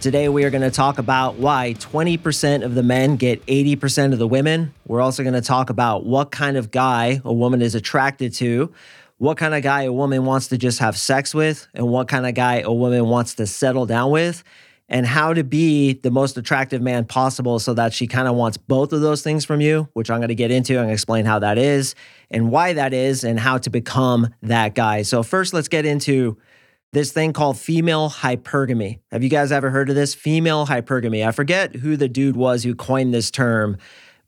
Today, we are going to talk about why 20% of the men get 80% of the women. We're also going to talk about what kind of guy a woman is attracted to, what kind of guy a woman wants to just have sex with, and what kind of guy a woman wants to settle down with, and how to be the most attractive man possible so that she kind of wants both of those things from you, which I'm going to get into. To explain how that is and why that is and how to become that guy. So, first, let's get into this thing called female hypergamy. Have you guys ever heard of this? Female hypergamy. I forget who the dude was who coined this term,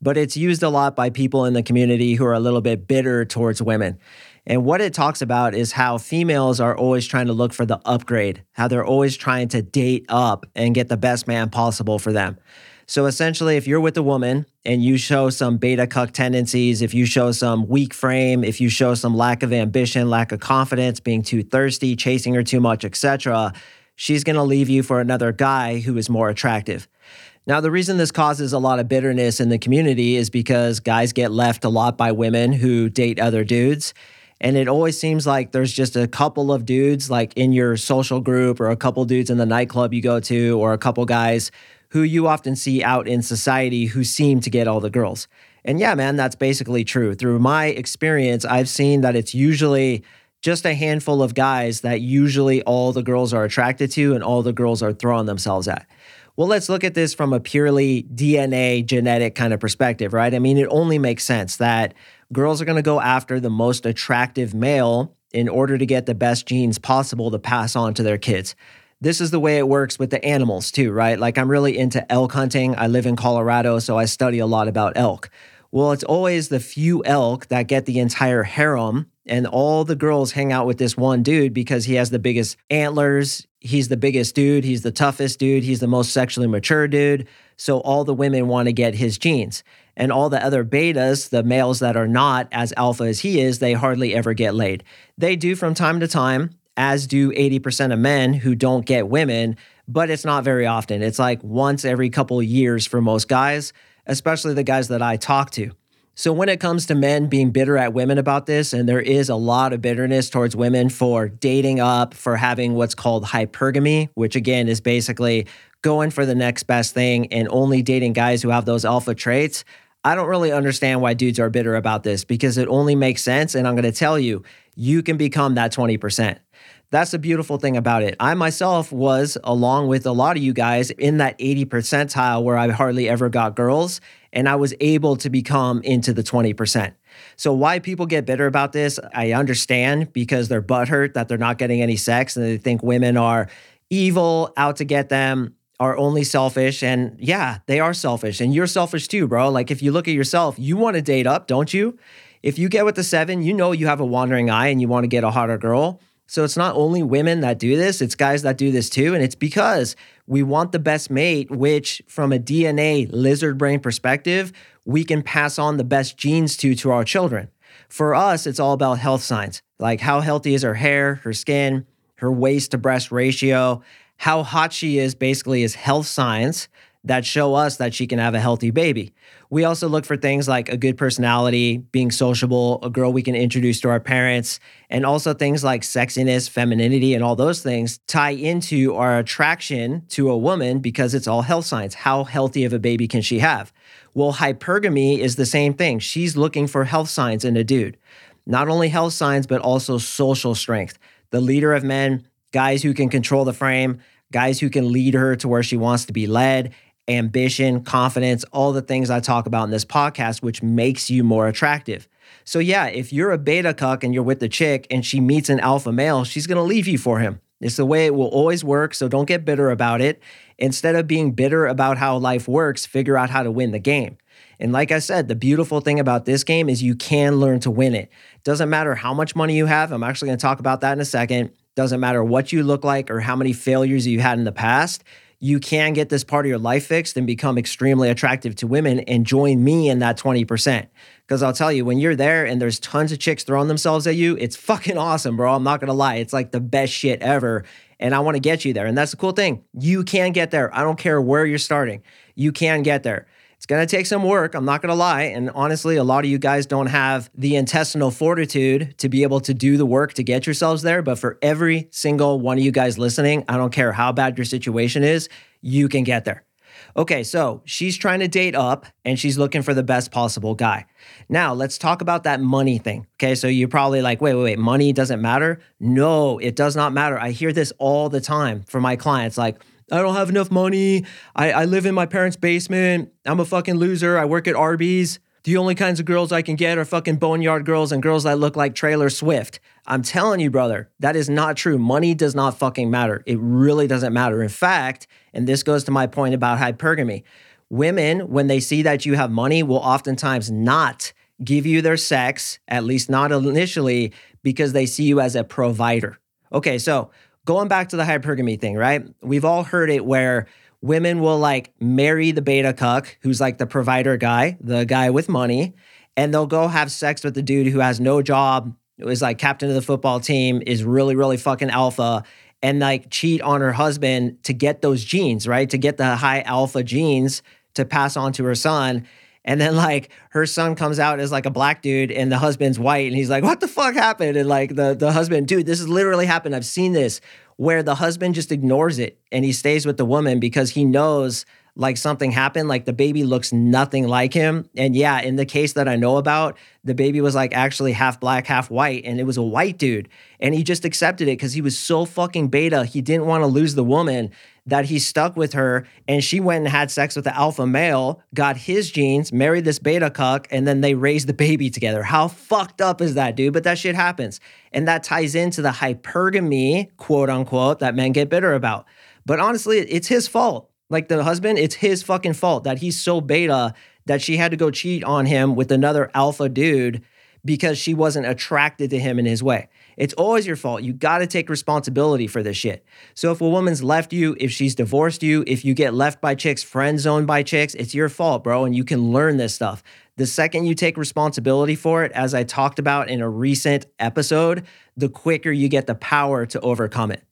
but it's used a lot by people in the community who are a little bit bitter towards women. And what it talks about is how females are always trying to look for the upgrade, how they're always trying to date up and get the best man possible for them. So essentially, if you're with a woman and you show some beta cuck tendencies, if you show some weak frame, if you show some lack of ambition, lack of confidence, being too thirsty, chasing her too much, etc., she's going to leave you for another guy who is more attractive. Now, the reason this causes a lot of bitterness in the community is because guys get left a lot by women who date other dudes. And it always seems like there's just a couple of dudes, like in your social group, or a couple dudes in the nightclub you go to, or a couple guys who you often see out in society who seem to get all the girls. And yeah, man, that's basically true. Through my experience, I've seen that it's usually just a handful of guys that usually all the girls are attracted to and all the girls are throwing themselves at. Well, let's look at this from a purely DNA genetic kind of perspective, right? I mean, it only makes sense that girls are going to go after the most attractive male in order to get the best genes possible to pass on to their kids this is the way it works with the animals too, right? Like I'm really into elk hunting. I live in Colorado, so I study a lot about elk. Well, it's always the few elk that get the entire harem, and all the girls hang out with this one dude because he has the biggest antlers. He's the biggest dude. He's the toughest dude. He's the most sexually mature dude. So all the women want to get his genes. And all the other betas, the males that are not as alpha as he is, they hardly ever get laid. They do from time to time as do 80% of men who don't get women, but it's not very often. It's like once every couple years for most guys, especially the guys that I talk to. So when it comes to men being bitter at women about this, and there is a lot of bitterness towards women for dating up, for having what's called hypergamy, which again is basically going for the next best thing and only dating guys who have those alpha traits. I don't really understand why dudes are bitter about this because it only makes sense. And I'm going to tell you, you can become that 20%. That's the beautiful thing about it. I myself was, along with a lot of you guys, in that 80 percentile where I hardly ever got girls, and I was able to become into the 20%. So, why people get bitter about this, I understand because they're butthurt that they're not getting any sex and they think women are evil, out to get them, are only selfish. And yeah, they are selfish. And you're selfish too, bro. Like, if you look at yourself, you want to date up, don't you? If you get with the seven, you know you have a wandering eye and you want to get a hotter girl. So it's not only women that do this, it's guys that do this too. And it's because we want the best mate, which from a DNA lizard brain perspective, we can pass on the best genes to to our children. For us, it's all about health signs, like how healthy is her hair, her skin, her waist to breast ratio, how hot she is basically is health signs that show us that she can have a healthy baby. We also look for things like a good personality, being sociable, a girl we can introduce to our parents, and also things like sexiness, femininity, and all those things tie into our attraction to a woman because it's all health signs. How healthy of a baby can she have? Well, hypergamy is the same thing. She's looking for health signs in a dude. Not only health signs, but also social strength. The leader of men, guys who can control the frame, guys who can lead her to where she wants to be led, ambition, confidence, all the things I talk about in this podcast, which makes you more attractive. So, yeah, if you're a beta cuck and you're with the chick and she meets an alpha male, she's gonna leave you for him. It's the way it will always work. So, don't get bitter about it. Instead of being bitter about how life works, figure out how to win the game. And like I said, the beautiful thing about this game is you can learn to win it. Doesn't matter how much money you have. I'm actually gonna talk about that in a second. Doesn't matter what you look like or how many failures you had in the past you can get this part of your life fixed and become extremely attractive to women and join me in that 20%. Because I'll tell you, when you're there and there's tons of chicks throwing themselves at you, it's fucking awesome, bro. I'm not gonna lie. It's like the best shit ever. And I wanna get you there. And that's the cool thing. You can get there. I don't care where you're starting, you can get there. It's going to take some work. I'm not going to lie. And honestly, a lot of you guys don't have the intestinal fortitude to be able to do the work to get yourselves there. But for every single one of you guys listening, I don't care how bad your situation is, you can get there. Okay, so she's trying to date up and she's looking for the best possible guy. Now, let's talk about that money thing. Okay, so you're probably like, wait, wait, wait, money doesn't matter? No, it does not matter. I hear this all the time from my clients like, I don't have enough money. I, I live in my parents' basement. I'm a fucking loser. I work at Arby's. The only kinds of girls I can get are fucking boneyard girls and girls that look like Taylor Swift. I'm telling you, brother, that is not true. Money does not fucking matter. It really doesn't matter. In fact, and this goes to my point about hypergamy, women, when they see that you have money, will oftentimes not give you their sex, at least not initially, because they see you as a provider. Okay, so going back to the hypergamy thing, right? We've all heard it where women will like marry the beta cuck, who's like the provider guy, the guy with money, and they'll go have sex with the dude who has no job, is like captain of the football team, is really, really fucking alpha, and like cheat on her husband to get those genes, right? To get the high alpha genes to pass on to her son. And then like her son comes out as like a black dude and the husband's white and he's like, "What the fuck happened?" And like the the husband, "Dude, this has literally happened. I've seen this where the husband just ignores it and he stays with the woman because he knows like something happened like the baby looks nothing like him and yeah in the case that i know about the baby was like actually half black half white and it was a white dude and he just accepted it because he was so fucking beta he didn't want to lose the woman that he stuck with her and she went and had sex with the alpha male, got his genes, married this beta cuck, and then they raised the baby together. How fucked up is that, dude? But that shit happens. And that ties into the hypergamy, quote unquote, that men get bitter about. But honestly, it's his fault. Like the husband, it's his fucking fault that he's so beta that she had to go cheat on him with another alpha dude because she wasn't attracted to him in his way. It's always your fault. You got to take responsibility for this shit. So if a woman's left you, if she's divorced you, if you get left by chicks, friend zoned by chicks, it's your fault, bro. And you can learn this stuff. The second you take responsibility for it, as I talked about in a recent episode, the quicker you get the power to overcome it.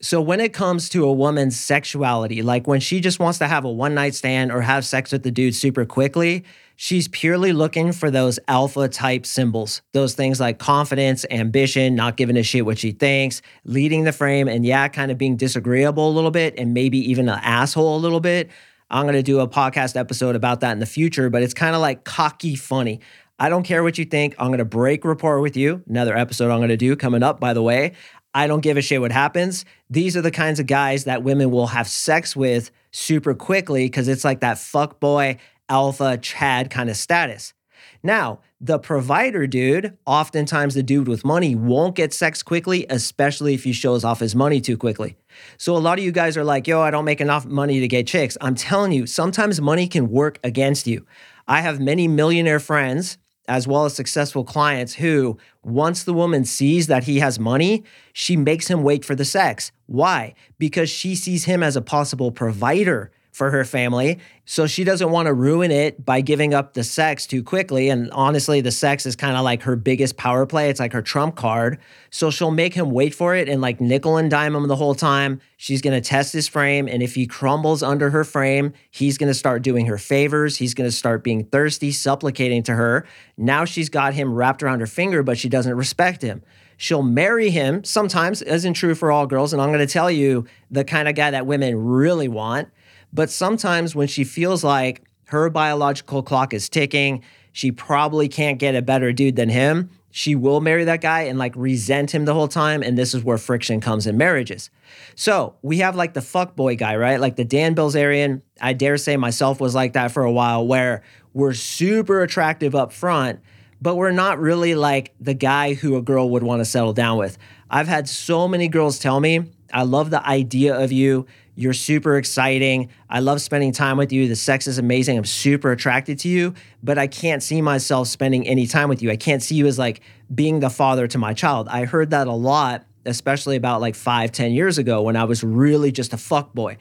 So, when it comes to a woman's sexuality, like when she just wants to have a one night stand or have sex with the dude super quickly, she's purely looking for those alpha type symbols, those things like confidence, ambition, not giving a shit what she thinks, leading the frame, and yeah, kind of being disagreeable a little bit, and maybe even an asshole a little bit. I'm going to do a podcast episode about that in the future, but it's kind of like cocky funny. I don't care what you think. I'm going to break rapport with you. Another episode I'm going to do coming up, by the way. I don't give a shit what happens. These are the kinds of guys that women will have sex with super quickly because it's like that fuck boy, alpha, Chad kind of status. Now, the provider dude, oftentimes the dude with money, won't get sex quickly, especially if he shows off his money too quickly. So a lot of you guys are like, yo, I don't make enough money to get chicks. I'm telling you, sometimes money can work against you. I have many millionaire friends as well as successful clients who, once the woman sees that he has money, she makes him wait for the sex. Why? Because she sees him as a possible provider for her family. So she doesn't want to ruin it by giving up the sex too quickly. And honestly, the sex is kind of like her biggest power play. It's like her trump card. So she'll make him wait for it and like nickel and dime him the whole time. She's going to test his frame. And if he crumbles under her frame, he's going to start doing her favors. He's going to start being thirsty, supplicating to her. Now she's got him wrapped around her finger, but she doesn't respect him. She'll marry him sometimes, isn't true for all girls. And I'm going to tell you the kind of guy that women really want but sometimes when she feels like her biological clock is ticking, she probably can't get a better dude than him. She will marry that guy and like resent him the whole time. And this is where friction comes in marriages. So we have like the fuck boy guy, right? Like the Dan Bilzerian, I dare say myself was like that for a while, where we're super attractive up front, but we're not really like the guy who a girl would want to settle down with. I've had so many girls tell me, I love the idea of you. You're super exciting. I love spending time with you. The sex is amazing. I'm super attracted to you, but I can't see myself spending any time with you. I can't see you as like being the father to my child. I heard that a lot, especially about like five, ten years ago when I was really just a fuck boy.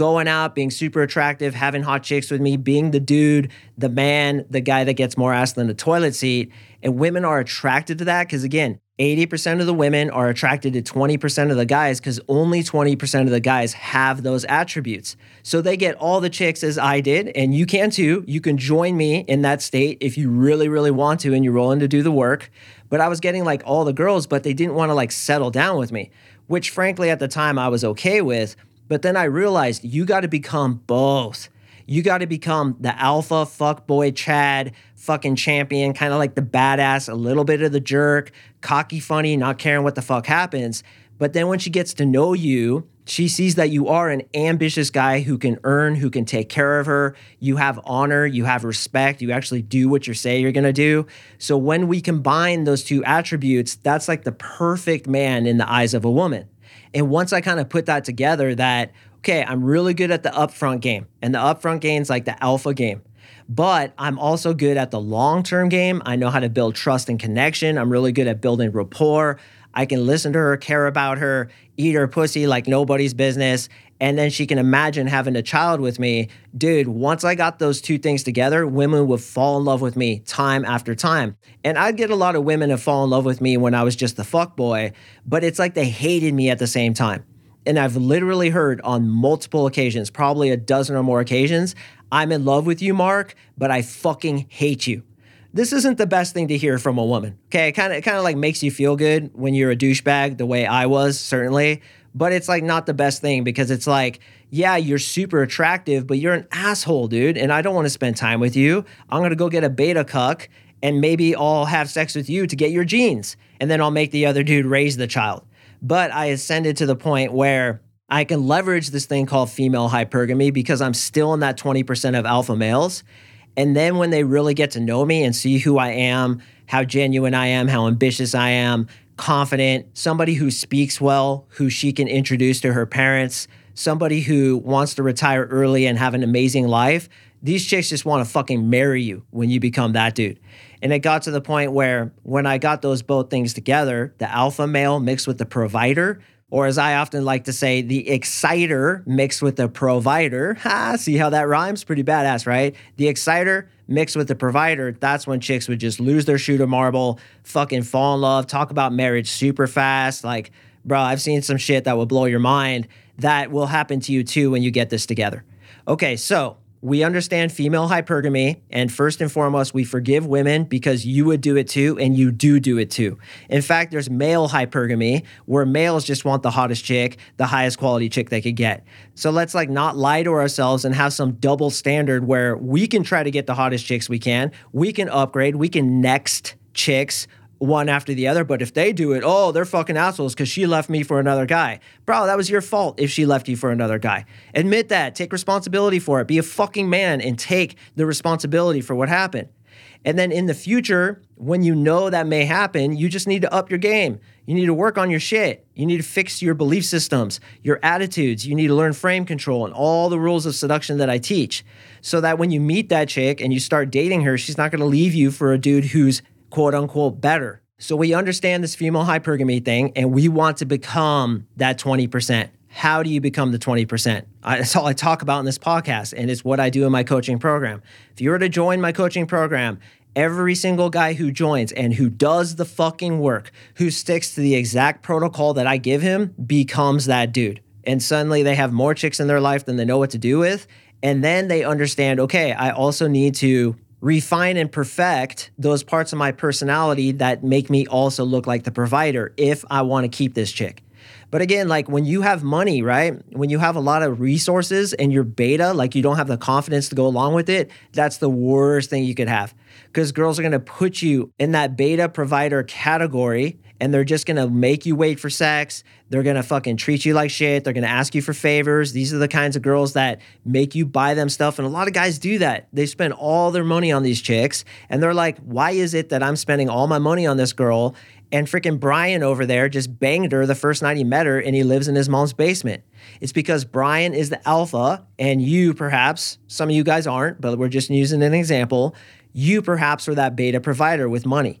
going out, being super attractive, having hot chicks with me, being the dude, the man, the guy that gets more ass than the toilet seat. And women are attracted to that because, again, 80% of the women are attracted to 20% of the guys because only 20% of the guys have those attributes. So they get all the chicks as I did, and you can too. You can join me in that state if you really, really want to and you're willing to do the work. But I was getting like all the girls, but they didn't want to like settle down with me, which frankly at the time I was okay with. But then I realized you got to become both. You got to become the alpha fuck boy Chad fucking champion, kind of like the badass, a little bit of the jerk, cocky funny, not caring what the fuck happens. But then when she gets to know you, she sees that you are an ambitious guy who can earn, who can take care of her. You have honor, you have respect, you actually do what you say you're gonna do. So when we combine those two attributes, that's like the perfect man in the eyes of a woman. And once I kind of put that together, that, okay, I'm really good at the upfront game, and the upfront game is like the alpha game but I'm also good at the long term game. I know how to build trust and connection. I'm really good at building rapport. I can listen to her, care about her, eat her pussy like nobody's business. And then she can imagine having a child with me. Dude, once I got those two things together, women would fall in love with me time after time. And I'd get a lot of women to fall in love with me when I was just the fuck boy, but it's like they hated me at the same time. And I've literally heard on multiple occasions, probably a dozen or more occasions, I'm in love with you, Mark, but I fucking hate you. This isn't the best thing to hear from a woman. Okay, it kind of kind of like makes you feel good when you're a douchebag, the way I was certainly, but it's like not the best thing because it's like, yeah, you're super attractive, but you're an asshole, dude, and I don't want to spend time with you. I'm gonna go get a beta cuck and maybe I'll have sex with you to get your genes, and then I'll make the other dude raise the child. But I ascended to the point where I can leverage this thing called female hypergamy because I'm still in that 20% of alpha males. And then when they really get to know me and see who I am, how genuine I am, how ambitious I am, confident, somebody who speaks well, who she can introduce to her parents, somebody who wants to retire early and have an amazing life, these chicks just want to fucking marry you when you become that dude. And it got to the point where when I got those both things together, the alpha male mixed with the provider, or as I often like to say, the exciter mixed with the provider. Ha, see how that rhymes? Pretty badass, right? The exciter mixed with the provider, that's when chicks would just lose their shoe to marble, fucking fall in love, talk about marriage super fast. Like, bro, I've seen some shit that will blow your mind. That will happen to you too when you get this together. Okay, so we understand female hypergamy, and first and foremost, we forgive women because you would do it too, and you do do it too. In fact, there's male hypergamy where males just want the hottest chick, the highest quality chick they could get. So let's like not lie to ourselves and have some double standard where we can try to get the hottest chicks we can, we can upgrade, we can next chicks one after the other. But if they do it, oh, they're fucking assholes because she left me for another guy. Bro, that was your fault if she left you for another guy. Admit that. Take responsibility for it. Be a fucking man and take the responsibility for what happened. And then in the future, when you know that may happen, you just need to up your game. You need to work on your shit. You need to fix your belief systems, your attitudes. You need to learn frame control and all the rules of seduction that I teach so that when you meet that chick and you start dating her, she's not to leave you for a dude who's quote unquote better. So we understand this female hypergamy thing and we want to become that 20%. How do you become the 20%? I, that's all I talk about in this podcast, and it's what I do in my coaching program. If you were to join my coaching program, every single guy who joins and who does the fucking work, who sticks to the exact protocol that I give him, becomes that dude. And suddenly they have more chicks in their life than they know what to do with. And then they understand okay, I also need to refine and perfect those parts of my personality that make me also look like the provider if I want to keep this chick. But again, like when you have money, right? When you have a lot of resources and you're beta, like you don't have the confidence to go along with it, that's the worst thing you could have. Because girls are gonna put you in that beta provider category and they're just gonna make you wait for sex. They're gonna fucking treat you like shit. They're gonna ask you for favors. These are the kinds of girls that make you buy them stuff. And a lot of guys do that. They spend all their money on these chicks and they're like, why is it that I'm spending all my money on this girl? And freaking Brian over there just banged her the first night he met her and he lives in his mom's basement. It's because Brian is the alpha and you perhaps, some of you guys aren't, but we're just using an example. You perhaps are that beta provider with money.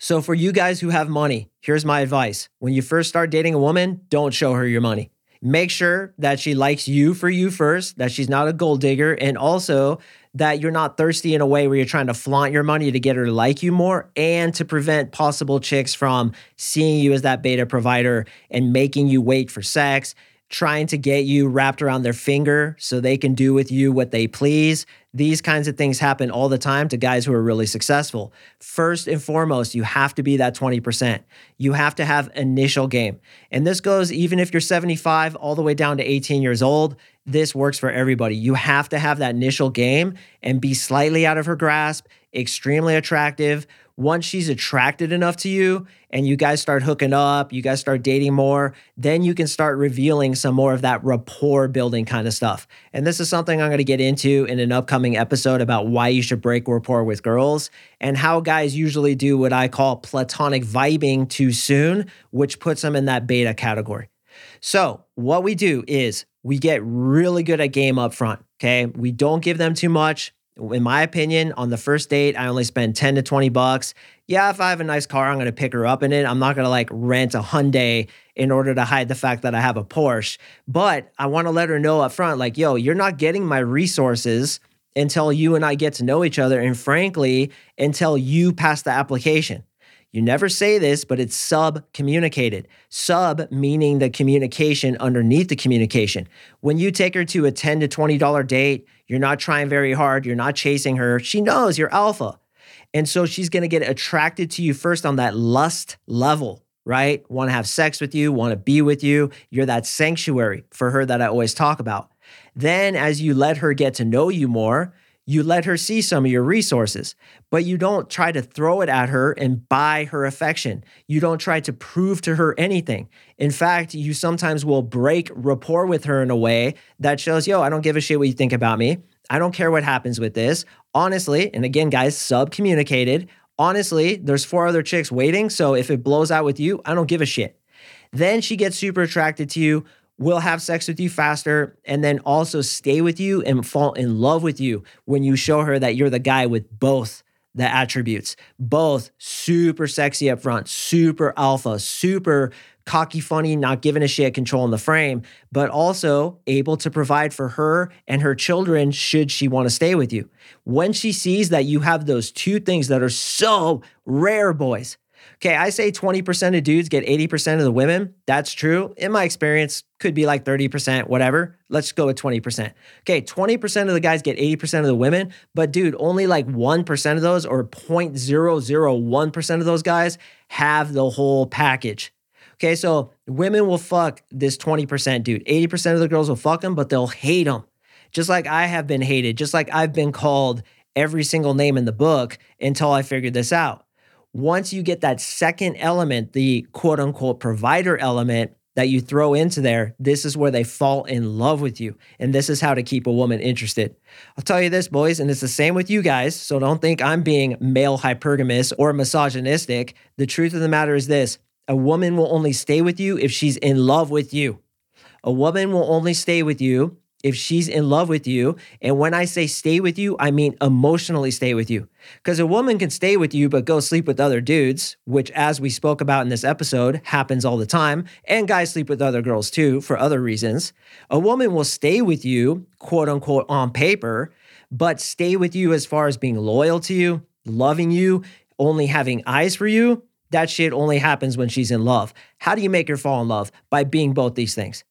So, for you guys who have money, here's my advice. When you first start dating a woman, don't show her your money. Make sure that she likes you for you first, that she's not a gold digger, and also that you're not thirsty in a way where you're trying to flaunt your money to get her to like you more and to prevent possible chicks from seeing you as that beta provider and making you wait for sex trying to get you wrapped around their finger so they can do with you what they please. These kinds of things happen all the time to guys who are really successful. First and foremost, you have to be that 20%. You have to have initial game. And this goes even if you're 75 all the way down to 18 years old. This works for everybody. You have to have that initial game and be slightly out of her grasp, extremely attractive once she's attracted enough to you and you guys start hooking up, you guys start dating more, then you can start revealing some more of that rapport building kind of stuff. And this is something I'm going to get into in an upcoming episode about why you should break rapport with girls and how guys usually do what I call platonic vibing too soon, which puts them in that beta category. So, what we do is we get really good at game up front. Okay. We don't give them too much in my opinion, on the first date, I only spend 10 to 20 bucks. Yeah, if I have a nice car, I'm going to pick her up in it. I'm not going to like rent a Hyundai in order to hide the fact that I have a Porsche. But I want to let her know up front, like, yo, you're not getting my resources until you and I get to know each other. And frankly, until you pass the application. You never say this, but it's sub communicated. Sub meaning the communication underneath the communication. When you take her to a 10 to $20 date, you're not trying very hard, you're not chasing her. She knows you're alpha. And so she's going to get attracted to you first on that lust level, right? Want to have sex with you, want to be with you. You're that sanctuary for her that I always talk about. Then, as you let her get to know you more, you let her see some of your resources, but you don't try to throw it at her and buy her affection. You don't try to prove to her anything. In fact, you sometimes will break rapport with her in a way that shows, yo, I don't give a shit what you think about me. I don't care what happens with this. Honestly, and again, guys, sub communicated. Honestly, there's four other chicks waiting. So if it blows out with you, I don't give a shit. Then she gets super attracted to you will have sex with you faster and then also stay with you and fall in love with you when you show her that you're the guy with both the attributes. Both super sexy up front, super alpha, super cocky, funny, not giving a shit, controlling the frame, but also able to provide for her and her children should she want to stay with you. When she sees that you have those two things that are so rare, boys, Okay, I say 20% of dudes get 80% of the women. That's true. In my experience, could be like 30%, whatever. Let's go with 20%. Okay, 20% of the guys get 80% of the women, but dude, only like 1% of those or 0.001% of those guys have the whole package. Okay, so women will fuck this 20% dude. 80% of the girls will fuck them, but they'll hate them. Just like I have been hated, just like I've been called every single name in the book until I figured this out once you get that second element, the quote unquote provider element that you throw into there, this is where they fall in love with you. And this is how to keep a woman interested. I'll tell you this, boys, and it's the same with you guys. So don't think I'm being male hypergamous or misogynistic. The truth of the matter is this a woman will only stay with you if she's in love with you. A woman will only stay with you if she's in love with you. And when I say stay with you, I mean emotionally stay with you. Because a woman can stay with you, but go sleep with other dudes, which, as we spoke about in this episode, happens all the time. And guys sleep with other girls too for other reasons. A woman will stay with you, quote unquote, on paper, but stay with you as far as being loyal to you, loving you, only having eyes for you. That shit only happens when she's in love. How do you make her fall in love? By being both these things.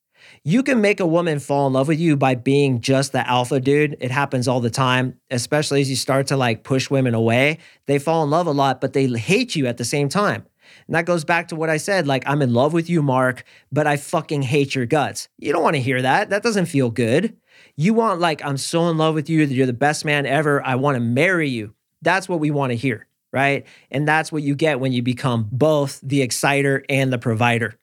You can make a woman fall in love with you by being just the alpha dude. It happens all the time, especially as you start to like push women away. They fall in love a lot, but they hate you at the same time. And that goes back to what I said like, I'm in love with you, Mark, but I fucking hate your guts. You don't want to hear that. That doesn't feel good. You want, like, I'm so in love with you that you're the best man ever. I want to marry you. That's what we want to hear, right? And that's what you get when you become both the exciter and the provider.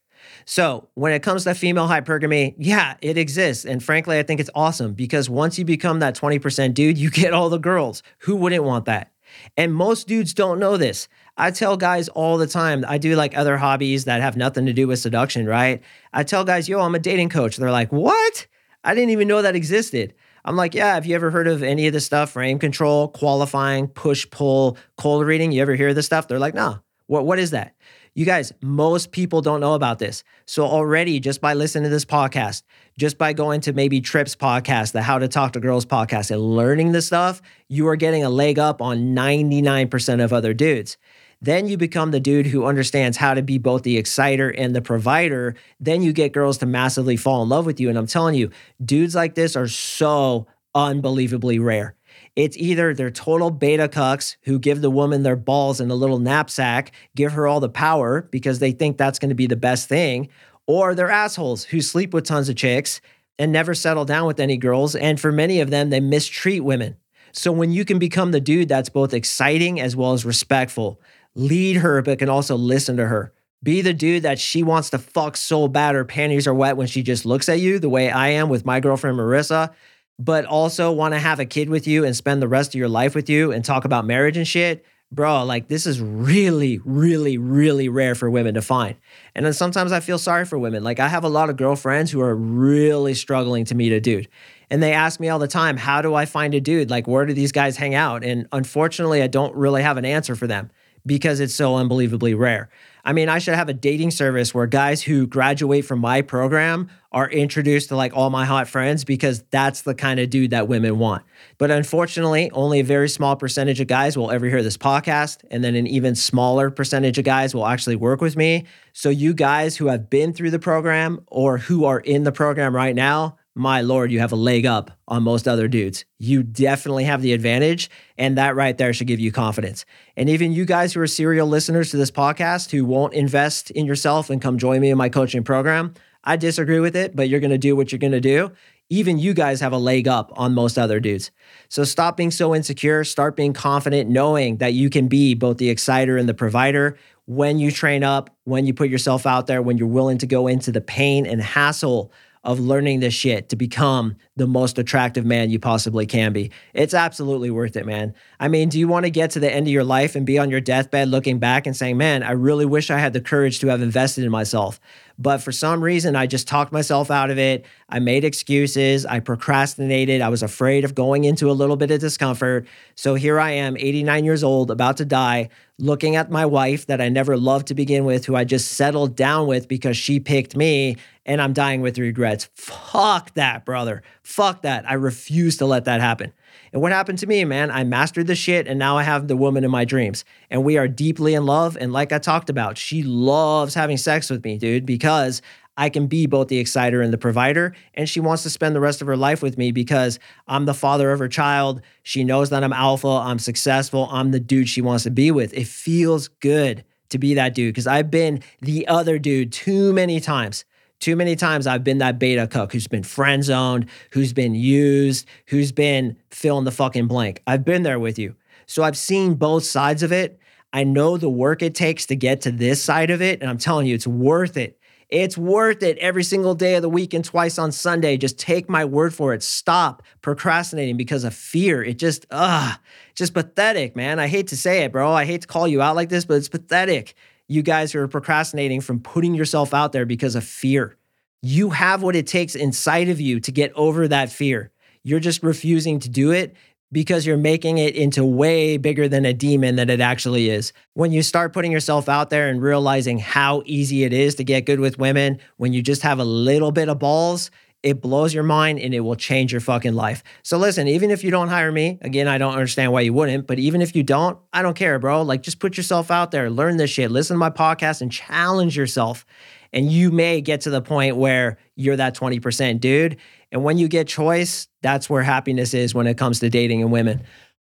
So when it comes to female hypergamy, yeah, it exists. And frankly, I think it's awesome because once you become that 20% dude, you get all the girls. Who wouldn't want that? And most dudes don't know this. I tell guys all the time, I do like other hobbies that have nothing to do with seduction, right? I tell guys, yo, I'm a dating coach. They're like, what? I didn't even know that existed. I'm like, yeah, have you ever heard of any of this stuff? Frame control, qualifying, push, pull, cold reading? You ever hear this stuff? They're like, no. What, what is that? You guys, most people don't know about this. So, already, just by listening to this podcast, just by going to maybe Trips podcast, the How to Talk to Girls podcast, and learning this stuff, you are getting a leg up on 99% of other dudes. Then you become the dude who understands how to be both the exciter and the provider. Then you get girls to massively fall in love with you. And I'm telling you, dudes like this are so unbelievably rare. It's either they're total beta cucks who give the woman their balls in a little knapsack, give her all the power because they think that's going to be the best thing, or they're assholes who sleep with tons of chicks and never settle down with any girls. And for many of them, they mistreat women. So when you can become the dude that's both exciting as well as respectful, lead her, but can also listen to her. Be the dude that she wants to fuck so bad her panties are wet when she just looks at you, the way I am with my girlfriend Marissa but also want to have a kid with you and spend the rest of your life with you and talk about marriage and shit, bro, like this is really, really, really rare for women to find. And then sometimes I feel sorry for women. Like I have a lot of girlfriends who are really struggling to meet a dude. And they ask me all the time, how do I find a dude? Like, where do these guys hang out? And unfortunately, I don't really have an answer for them because it's so unbelievably rare. I mean, I should have a dating service where guys who graduate from my program are introduced to like all my hot friends because that's the kind of dude that women want. But unfortunately, only a very small percentage of guys will ever hear this podcast. And then an even smaller percentage of guys will actually work with me. So, you guys who have been through the program or who are in the program right now, my lord, you have a leg up on most other dudes. You definitely have the advantage. And that right there should give you confidence. And even you guys who are serial listeners to this podcast who won't invest in yourself and come join me in my coaching program, I disagree with it, but you're going to do what you're going to do. Even you guys have a leg up on most other dudes. So stop being so insecure, start being confident, knowing that you can be both the exciter and the provider when you train up, when you put yourself out there, when you're willing to go into the pain and hassle of learning this shit to become the most attractive man you possibly can be. It's absolutely worth it, man. I mean, do you want to get to the end of your life and be on your deathbed looking back and saying, man, I really wish I had the courage to have invested in myself? But for some reason, I just talked myself out of it. I made excuses. I procrastinated. I was afraid of going into a little bit of discomfort. So here I am, 89 years old, about to die, looking at my wife that I never loved to begin with, who I just settled down with because she picked me, and I'm dying with regrets. Fuck that, brother. Fuck that. I refuse to let that happen. And what happened to me, man? I mastered the shit and now I have the woman in my dreams. And we are deeply in love. And like I talked about, she loves having sex with me, dude, because I can be both the exciter and the provider. And she wants to spend the rest of her life with me because I'm the father of her child. She knows that I'm alpha, I'm successful, I'm the dude she wants to be with. It feels good to be that dude because I've been the other dude too many times. Too many times I've been that beta cuck who's been friend zoned, who's been used, who's been fill in the fucking blank. I've been there with you. So I've seen both sides of it. I know the work it takes to get to this side of it. And I'm telling you, it's worth it. It's worth it every single day of the week and twice on Sunday. Just take my word for it. Stop procrastinating because of fear. It just, ah, just pathetic, man. I hate to say it, bro. I hate to call you out like this, but it's pathetic you guys who are procrastinating from putting yourself out there because of fear. You have what it takes inside of you to get over that fear. You're just refusing to do it because you're making it into way bigger than a demon that it actually is. When you start putting yourself out there and realizing how easy it is to get good with women, when you just have a little bit of balls, it blows your mind and it will change your fucking life. So listen, even if you don't hire me, again, I don't understand why you wouldn't, but even if you don't, I don't care, bro. Like just put yourself out there, learn this shit, listen to my podcast and challenge yourself. And you may get to the point where you're that 20% dude. And when you get choice, that's where happiness is when it comes to dating and women.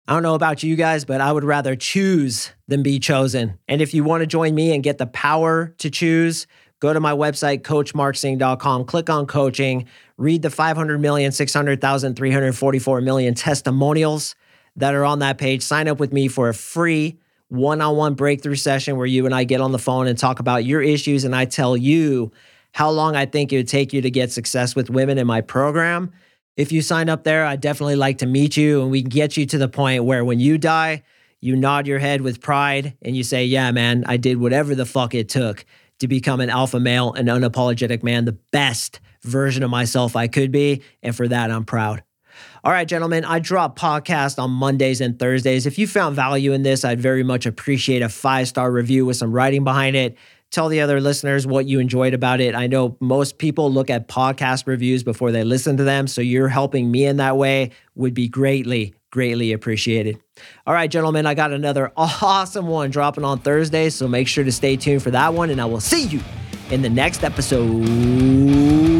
I don't know about you guys, but I would rather choose than be chosen. And if you want to join me and get the power to choose, go to my website, coachmarksing.com, click on coaching, read the 500 million, 600,000, 344 million testimonials that are on that page. Sign up with me for a free one on one breakthrough session where you and I get on the phone and talk about your issues. And I tell you how long I think it would take you to get success with women in my program. If you sign up there, I'd definitely like to meet you and we can get you to the point where when you die, you nod your head with pride and you say, Yeah, man, I did whatever the fuck it took to become an alpha male, an unapologetic man, the best version of myself I could be. And for that, I'm proud. All right, gentlemen, I drop podcast on Mondays and Thursdays. If you found value in this, I'd very much appreciate a five star review with some writing behind it. tell the other listeners what you enjoyed about it. I know most people look at podcast reviews before they listen to them. So you're helping me in that way would be greatly, greatly appreciated. All right, gentlemen, I got another awesome one dropping on Thursday. So make sure to stay tuned for that one. And I will see you in the next episode.